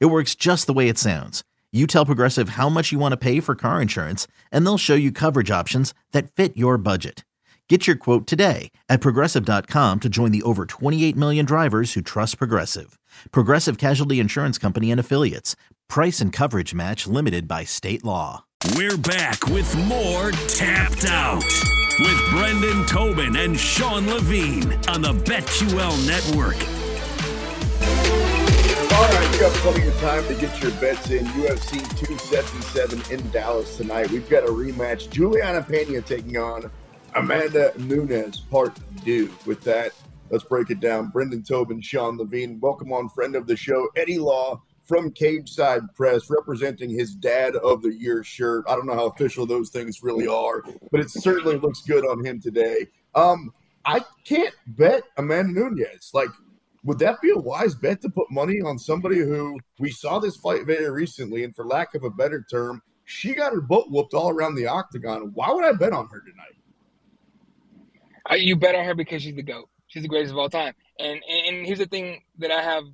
It works just the way it sounds. You tell Progressive how much you want to pay for car insurance, and they'll show you coverage options that fit your budget. Get your quote today at progressive.com to join the over 28 million drivers who trust Progressive. Progressive Casualty Insurance Company and Affiliates. Price and coverage match limited by state law. We're back with more Tapped Out with Brendan Tobin and Sean Levine on the BetQL Network. You have plenty of time to get your bets in. UFC 277 in Dallas tonight. We've got a rematch. Juliana Pena taking on Amanda Nunes, part two. With that, let's break it down. Brendan Tobin, Sean Levine, welcome on friend of the show, Eddie Law from Cageside Press, representing his Dad of the Year shirt. I don't know how official those things really are, but it certainly looks good on him today. Um, I can't bet Amanda Nunes. Like, would that be a wise bet to put money on somebody who we saw this fight very recently, and for lack of a better term, she got her butt whooped all around the octagon. Why would I bet on her tonight? You bet on her because she's the goat. She's the greatest of all time. And and, here's the thing that I have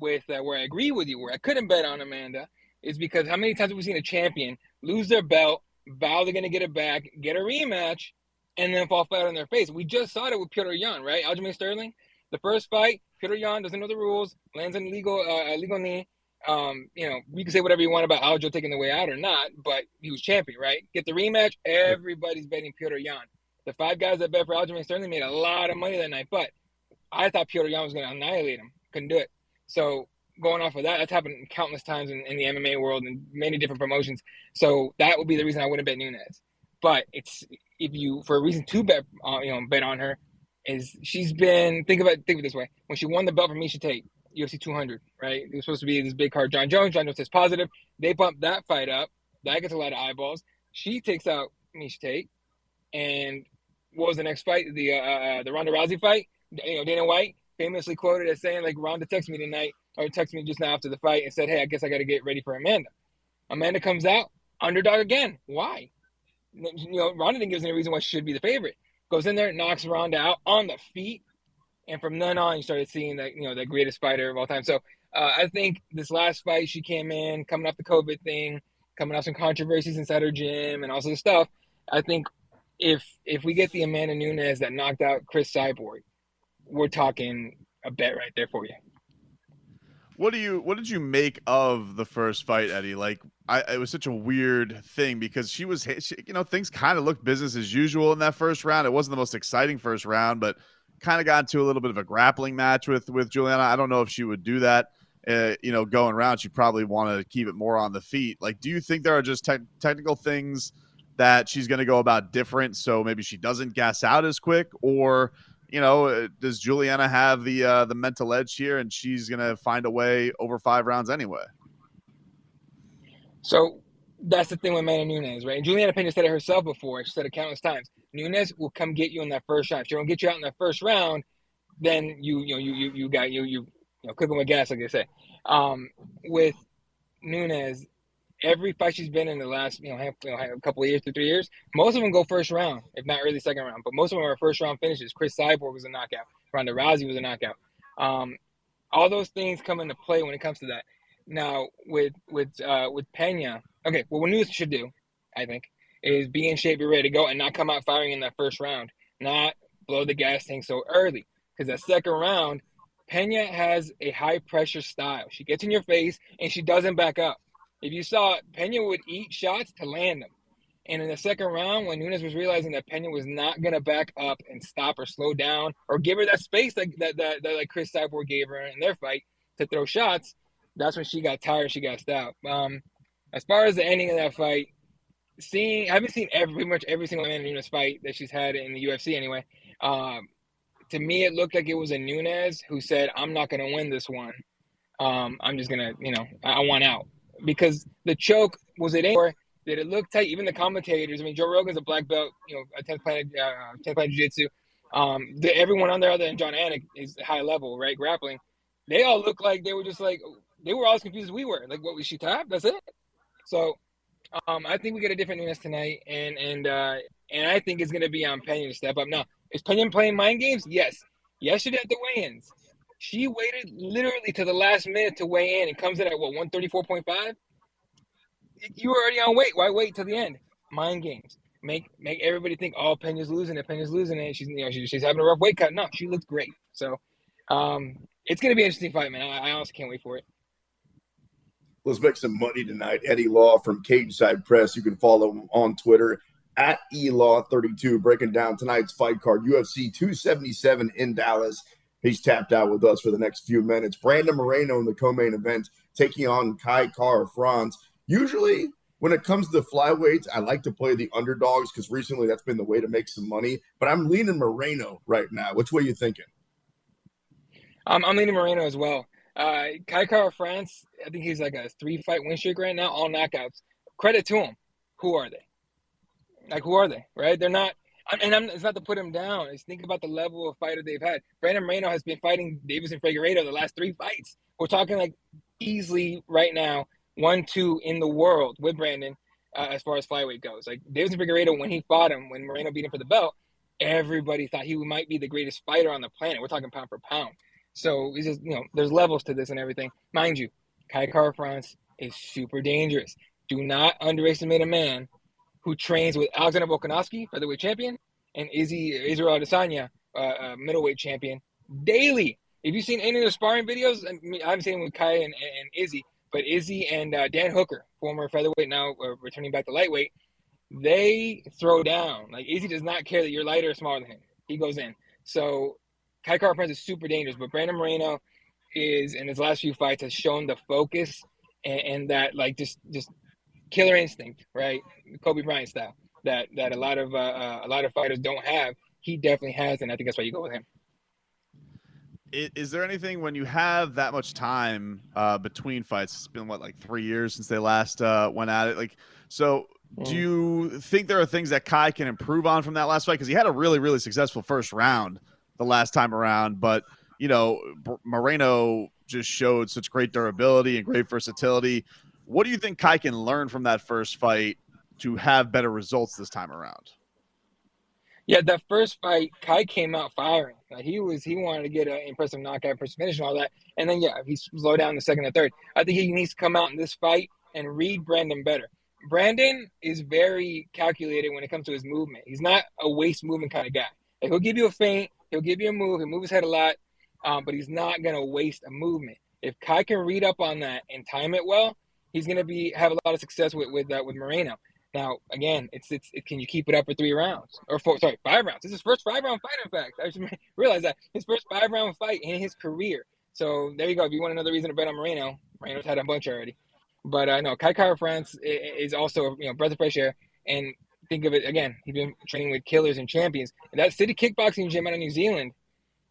with uh, where I agree with you, where I couldn't bet on Amanda, is because how many times have we seen a champion lose their belt, vow they're going to get it back, get a rematch, and then fall flat on their face? We just saw it with Petr Yan, right? Aljamain Sterling, the first fight, Petr Yan doesn't know the rules, lands an illegal uh, illegal knee. Um, you know, we can say whatever you want about Aljo taking the way out or not, but he was champion, right? Get the rematch. Everybody's betting Petr Yan. The five guys that bet for Aljamain Sterling made a lot of money that night, but I thought Petr Yan was going to annihilate him. Couldn't do it. So going off of that, that's happened countless times in, in the MMA world and many different promotions. So that would be the reason I wouldn't bet Nunes. But it's if you for a reason to bet, uh, you know, bet on her, is she's been think about think of it this way. When she won the belt from Miesha Tate UFC 200 right? It was supposed to be this big card. Jon Jones Jon Jones says positive. They bump that fight up. That gets a lot of eyeballs. She takes out Miesha Tate. And what was the next fight? The uh, uh, the Ronda Rousey fight? You know Dana White famously quoted as saying like Ronda texted me tonight or texted me just now after the fight and said hey I guess I got to get ready for Amanda. Amanda comes out underdog again. Why? You know Ronda didn't give us any reason why she should be the favorite goes in there, knocks Ronda out on the feet, and from then on, you started seeing that you know the greatest fighter of all time. So uh, I think this last fight, she came in coming off the COVID thing, coming off some controversies inside her gym, and all of stuff. I think if if we get the Amanda Nunes that knocked out Cris Cyborg, we're talking a bet right there for you. What do you what did you make of the first fight, Eddie? Like, I it was such a weird thing because she was, she, you know, things kind of looked business as usual in that first round. It wasn't the most exciting first round, but kind of got into a little bit of a grappling match with with Juliana. I don't know if she would do that. Uh, you know, going around, she probably wanted to keep it more on the feet. Like, do you think there are just te- technical things that she's going to go about different, so maybe she doesn't gas out as quick, or you know, uh, does Juliana have the uh, the mental edge here, and she's gonna find a way over five rounds anyway? So that's the thing with Amanda Nunes, right? And Juliana Pena said it herself before. She said it countless times. Nunes will come get you in that first round. If she don't get you out in that first round, then you you know you you, you got you you you know cooking with gas, like they say. Um, with Nunes, every fight she's been in the last you know, half, you know a couple of years to three years, most of them go first round, if not early second round. But most of them are first round finishes. Cris Cyborg was a knockout. Ronda Rousey was a knockout. Um, all those things come into play when it comes to that. Now with with uh, with Pena, okay, well, what Nunes should do, I think, is be in shape, be ready to go, and not come out firing in that first round, not blow the gas tank so early. Because that second round, Pena has a high pressure style. She gets in your face and she doesn't back up. If you saw Pena would eat shots to land them. And in the second round, when Nunes was realizing that Pena was not going to back up and stop or slow down or give her that space that, that, that, that like Cris Cyborg gave her in their fight to throw shots, that's when she got tired. She got stopped. Um, as far as the ending of that fight, seeing I haven't seen every pretty much every single Amanda Nunes fight that she's had in the UFC anyway. Um, to me, it looked like it was a Nunes who said, "I'm not going to win this one. Um, I'm just gonna, you know, I, I want out." Because the choke was it anywhere? Did it look tight? Even the commentators. I mean, Joe Rogan's a black belt, you know, a tenth planet, uh, tenth planet jiu-jitsu. Um, the, everyone on there other than Jon Anik is high level, right? Grappling. They all look like they were just like they were all as confused as we were. Like, what was she tapped? That's it. So, um, I think we get a different Nunes tonight, and and uh, and I think it's gonna be on Pena to step up. Now, is Pena playing mind games? Yes. Yesterday at the weigh-ins, she waited literally to the last minute to weigh in and comes in at what 134.5 you were already on weight. Why wait till the end? Mind games. Make make everybody think, oh, Pena's losing it. Pena's losing it. She's you know she's, she's having a rough weight cut. No, she looks great. So, um, it's gonna be an interesting fight, man. I, I honestly can't wait for it. Let's make some money tonight. Eddie Law from Cageside Press. You can follow him on Twitter at elaw32, breaking down tonight's fight card, UFC 277 in Dallas. He's tapped out with us for the next few minutes. Brandon Moreno in the co-main event, taking on Kai Kara France. Usually, when it comes to flyweights, I like to play the underdogs because recently that's been the way to make some money. But I'm leaning Moreno right now. Which way you thinking? Um, I'm leaning Moreno as well. Uh, Kai Kara France, I think he's like a three fight win streak right now, all knockouts. Credit to him. Who are they? Like, who are they? Right? They're not. And I'm, it's not to put him down. It's think about the level of fighter they've had. Brandon Moreno has been fighting Deiveson Figueiredo the last three fights. We're talking like easily right now one two in the world with Brandon uh, as far as flyweight goes. Like Deiveson Figueiredo, when he fought him, when Moreno beat him for the belt, everybody thought he might be the greatest fighter on the planet. We're talking pound for pound. So it's just you know, there's levels to this and everything. Mind you, Kai Kara France is super dangerous. Do not underestimate a man who trains with Alexander Volkanovski, featherweight champion, and Izzy Israel Adesanya, uh, uh, middleweight champion, daily. If you've seen any of the sparring videos, I, haven't seen them with Kai and, and Izzy, but Izzy and uh, Dan Hooker, former featherweight, now uh, returning back to lightweight, they throw down. Like Izzy does not care that you're lighter or smaller than him. He goes in. So Kai France is super dangerous, but Brandon Moreno is in his last few fights has shown the focus and, and that like just just killer instinct, right? Kobe Bryant style that that a lot of uh, uh, a lot of fighters don't have. He definitely has, and I think that's why you go with him is there anything when you have that much time uh, between fights? It's been what like three years since they last uh, went at it. Like, so do you think there are things that Kai can improve on from that last fight? Because he had a really, really successful first round the last time around, but you know Moreno just showed such great durability and great versatility. What do you think Kai can learn from that first fight to have better results this time around? Yeah, that first fight, Kai came out firing. Like he was, he wanted to get an impressive knockout, impressive finish, and all that. And then yeah, he slowed down the second and third. I think he needs to come out in this fight and read Brandon better. Brandon is very calculated when it comes to his movement. He's not a waste movement kind of guy. Like he'll give you a feint, he'll give you a move, he'll move his head a lot, um, but he's not gonna waste a movement. If Kai can read up on that and time it well, he's gonna be have a lot of success with with uh, with Moreno. Now, again, it's, it's it, can you keep it up for three rounds or four? Sorry, five rounds. This is his first five round fight. In fact, I just realized that his first five round fight in his career. So there you go. If you want another reason to bet on Moreno, Moreno's had a bunch already. But I uh, know Kai Kara France is also you know breath of fresh air. And think of it again. He's been training with killers and champions. And that city kickboxing gym out of New Zealand,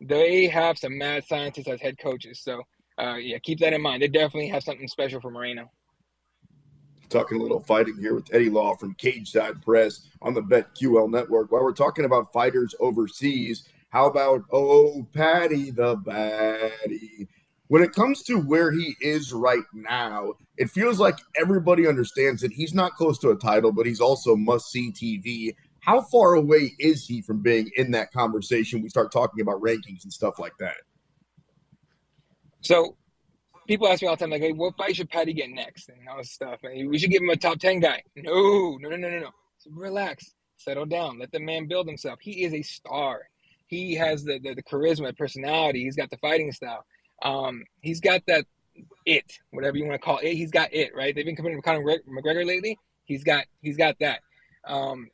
they have some mad scientists as head coaches. So uh, yeah, keep that in mind. They definitely have something special for Moreno talking a little fighting here with Eddie Law from Cageside Press on the BetQL network. While we're talking about fighters overseas, how about oh Paddy the Baddy? When it comes to where he is right now, it feels like everybody understands that he's not close to a title, but he's also must see TV. How far away is he from being in that conversation? We start talking about rankings and stuff like that. So people ask me all the time, like, hey, what fight should Paddy get next? And all this stuff. And we should give him a top 10 guy. No, no, no, no, no, no. So relax, settle down, let the man build himself. He is a star. He has the, the, the charisma, personality. He's got the fighting style. Um, he's got that it, whatever you want to call it. He's got it, right? They've been comparing to Conor McGregor lately. He's got he's got that. Um,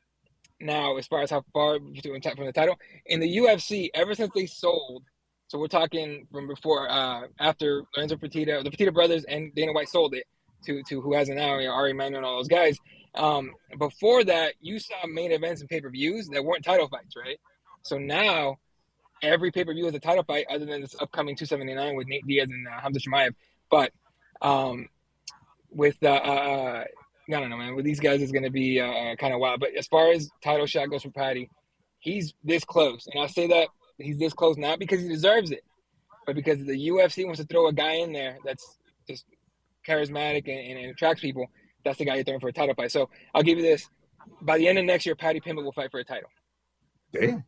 now, as far as how far from the title in the UFC, ever since they sold so we're talking from before, uh, after Lorenzo Fertitta, the Fertitta brothers, and Dana White sold it to to who has it now, you know, Ari Emanuel and all those guys. Um, before that, you saw main events and pay per views that weren't title fights, right? So now every pay per view is a title fight, other than this upcoming 279 with Nate Diaz and uh, Hamza. But um, with uh, uh, I don't know, man. With these guys, it's going to be uh, kind of wild. But as far as title shot goes for Paddy, he's this close, and I say that he's this close not because he deserves it, but because the UFC wants to throw a guy in there that's just charismatic and, and attracts people. That's the guy you're throwing for a title fight. So I'll give you this: by the end of next year, Paddy Pimblett will fight for a title. Damn.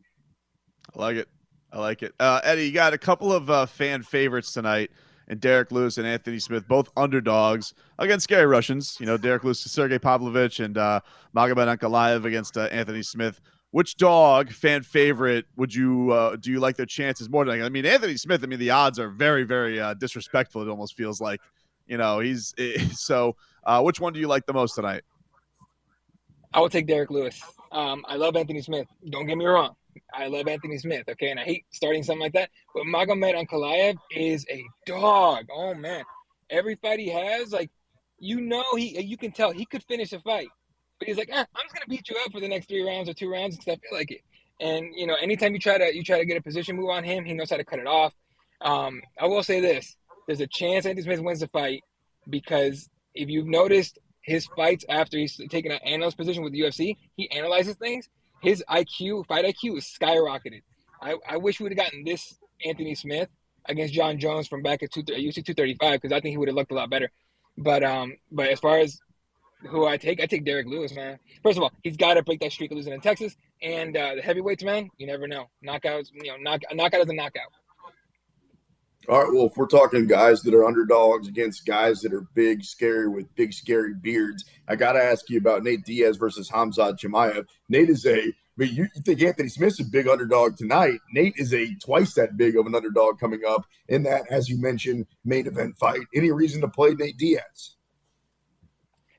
I like it. I like it. Uh, Eddie, you got a couple of uh, fan favorites tonight, and Derrick Lewis and Anthony Smith, both underdogs against scary Russians. You know, Derrick Lewis, to Sergey Pavlovich, and uh, Magomed Ankalaev against uh, Anthony Smith. Which dog fan favorite would you uh, do you like their chances more than? I mean, Anthony Smith. I mean, the odds are very, very uh, disrespectful. It almost feels like, you know, he's so. Uh, which one do you like the most tonight? I will take Derrick Lewis. Um, I love Anthony Smith. Don't get me wrong. I love Anthony Smith, okay, and I hate starting something like that. But Magomed Ankalaev is a dog. Oh man, every fight he has, like you know, he you can tell he could finish a fight, but he's like, eh, I'm just gonna beat you up for the next three rounds or two rounds because I feel like it. And you know, anytime you try to you try to get a position move on him, he knows how to cut it off. Um, I will say this: there's a chance Anthony Smith wins the fight because if you've noticed his fights after he's taken an analyst position with the UFC, he analyzes things his IQ, fight IQ, is skyrocketed. I, I wish we would have gotten this Anthony Smith against Jon Jones from back at two, UFC 235 because I think he would have looked a lot better. But um, but as far as who I take, I take Derrick Lewis, man. First of all, he's got to break that streak of losing in Texas, and uh, the heavyweights, man, you never know. Knockouts, you know, knock, knockout is a knockout. All right. Well, if we're talking guys that are underdogs against guys that are big, scary with big, scary beards, I got to ask you about Nate Diaz versus Hamzat Chimaev. Nate is a, I mean, you, you think Anthony Smith's a big underdog tonight. Nate is a twice that big of an underdog coming up in that, as you mentioned, main event fight. Any reason to play Nate Diaz?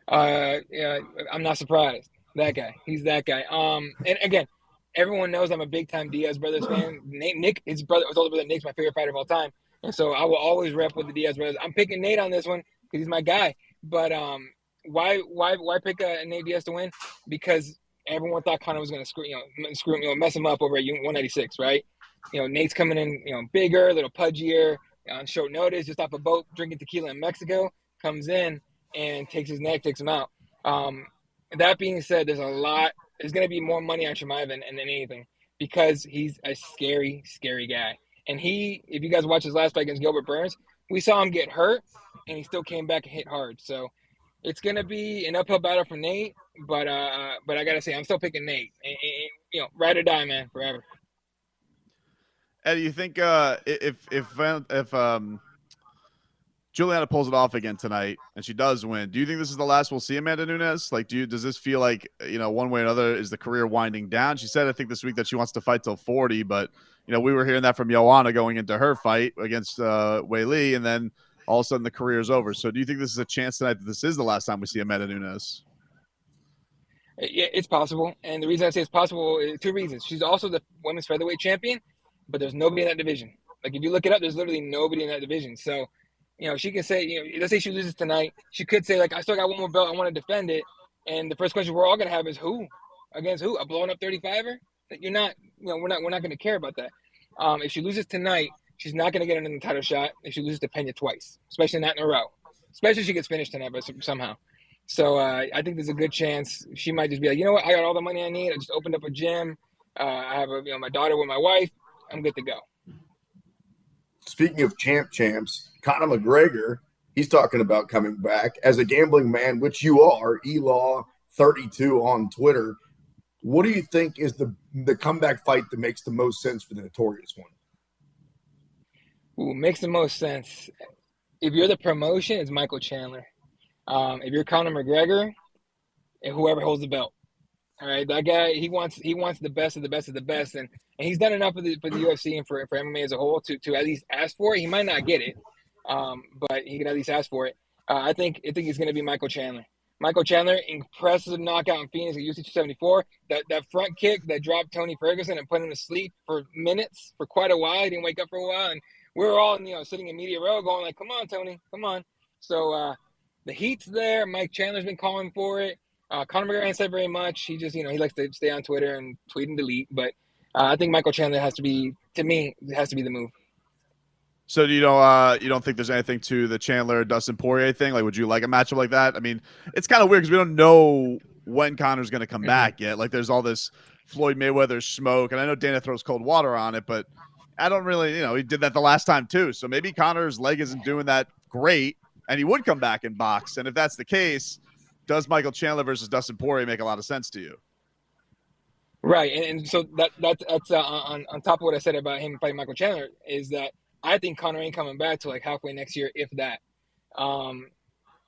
Uh, yeah, I'm not surprised. That guy, he's that guy. Um, and again, everyone knows I'm a big time Diaz brothers fan. Nate, Nick, his brother, his older brother Nick's my favorite fighter of all time. And so I will always rep with the Diaz brothers. I'm picking Nate on this one because he's my guy. But um, why why why pick uh, Nate Diaz to win? Because everyone thought Conor was going to screw you know screw you know mess him up over at 196, right? You know Nate's coming in you know bigger, a little pudgier, on short notice, just off a boat drinking tequila in Mexico, comes in and takes his neck, takes him out. Um, that being said, there's a lot. There's going to be more money on Chimaev than, anything because he's a scary, scary guy. And he, if you guys watch his last fight against Gilbert Burns, we saw him get hurt, and he still came back and hit hard. So it's gonna be an uphill battle for Nate, but uh, but I gotta say, I'm still picking Nate. And, and, you know, ride or die, man, forever. Eddie, you think uh, if if if um, Juliana pulls it off again tonight and she does win, do you think this is the last we'll see Amanda Nunes? Like, do you does this feel like you know one way or another is the career winding down? She said I think this week that she wants to fight till 40, but you know, we were hearing that from Joanna going into her fight against uh, Weili, and then all of a sudden the career is over. So, do you think this is a chance tonight that this is the last time we see Amanda Nunes? Yeah, it's possible, and the reason I say it's possible is two reasons. She's also the women's featherweight champion, but there's nobody in that division. Like if you look it up, there's literally nobody in that division. So, you know, she can say, you know, let's say she loses tonight, she could say like, I still got one more belt, I want to defend it. And the first question we're all gonna have is who against who? A blown up 35er? You're not, you know, we're not, we're not to care about that. Um, if she loses tonight, she's not to get another title shot. If she loses to Pena twice, especially not in a row, especially if she gets finished tonight, but somehow. So uh, I think there's a good chance she might just be like, you know what, I got all the money I need. I just opened up a gym. Uh, I have a, you know, my daughter with my wife. I'm good to go. Speaking of champ champs, Conor McGregor, he's talking about coming back as a gambling man, which you are. Elaw 32 on Twitter. What do you think is the the comeback fight that makes the most sense for the notorious one? Ooh, makes the most sense. If you're the promotion, it's Michael Chandler. Um, if you're Conor McGregor, and whoever holds the belt, all right, that guy he wants he wants the best of the best of the best, and, and he's done enough for the for the UFC and for, for MMA as a whole to, to at least ask for it. He might not get it, um, but he can at least ask for it. Uh, I think I think it's going to be Michael Chandler. Michael Chandler, impressive knockout in Phoenix at UFC 274. That that front kick that dropped Tony Ferguson and put him to sleep for minutes, for quite a while. He didn't wake up for a while, and we were all you know sitting in media row going like, "Come on, Tony, come on." So uh, the heat's there. Mike Chandler's been calling for it. Uh, Conor McGregor ain't said very much. He just you know he likes to stay on Twitter and tweet and delete. But uh, I think Michael Chandler has to be to me has to be the move. So you know, uh, you don't think there's anything to the Chandler Dustin Poirier thing? Like, would you like a matchup like that? I mean, it's kind of weird because we don't know when Conor's going to come mm-hmm. back yet. Like, there's all this Floyd Mayweather smoke, and I know Dana throws cold water on it, but I don't really, you know, he did that the last time too. So maybe Conor's leg isn't doing that great, and he would come back and box. And if that's the case, does Michael Chandler versus Dustin Poirier make a lot of sense to you? Right, and, and so that that's that's uh, on on top of what I said about him fighting Michael Chandler is that I think Conor ain't coming back to like halfway next year, if that. Um,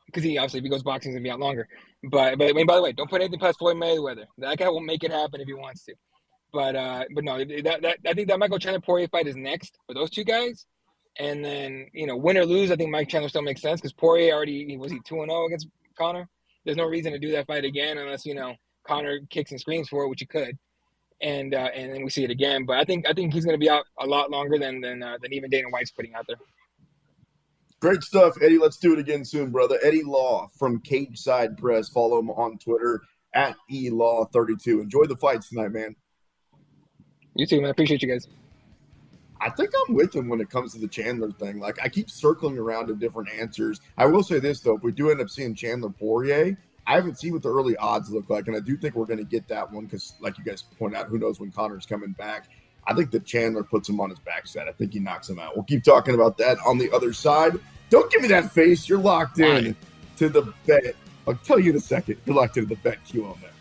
because he obviously if he goes boxing, he's gonna be out longer. But but I mean, by the way, don't put anything past Floyd Mayweather. That guy will make it happen if he wants to. But uh, but no, that, that I think that Michael Chandler Poirier fight is next for those two guys. And then you know, win or lose, I think Mike Chandler still makes sense because Poirier already was he two and zero oh against Conor. There's no reason to do that fight again unless you know Conor kicks and screams for it, which he could. And uh, and then we see it again. But I think I think he's going to be out a lot longer than than uh, than even Dana White's putting out there. Great stuff, Eddie. Let's do it again soon, brother. Eddie Law from Cageside Press. Follow him on Twitter at elaw32. Enjoy the fights tonight, man. You too, man. Appreciate you guys. I think I'm with him when it comes to the Chandler thing. Like I keep circling around to different answers. I will say this though, if we do end up seeing Chandler Poirier, I haven't seen what the early odds look like, and I do think we're going to get that one because, like you guys point out, who knows when Conor's coming back. I think that Chandler puts him on his backside. I think he knocks him out. We'll keep talking about that on the other side. Don't give me that face. You're locked in to the bet. I'll tell you in a second. You're locked into the Bet Q on that.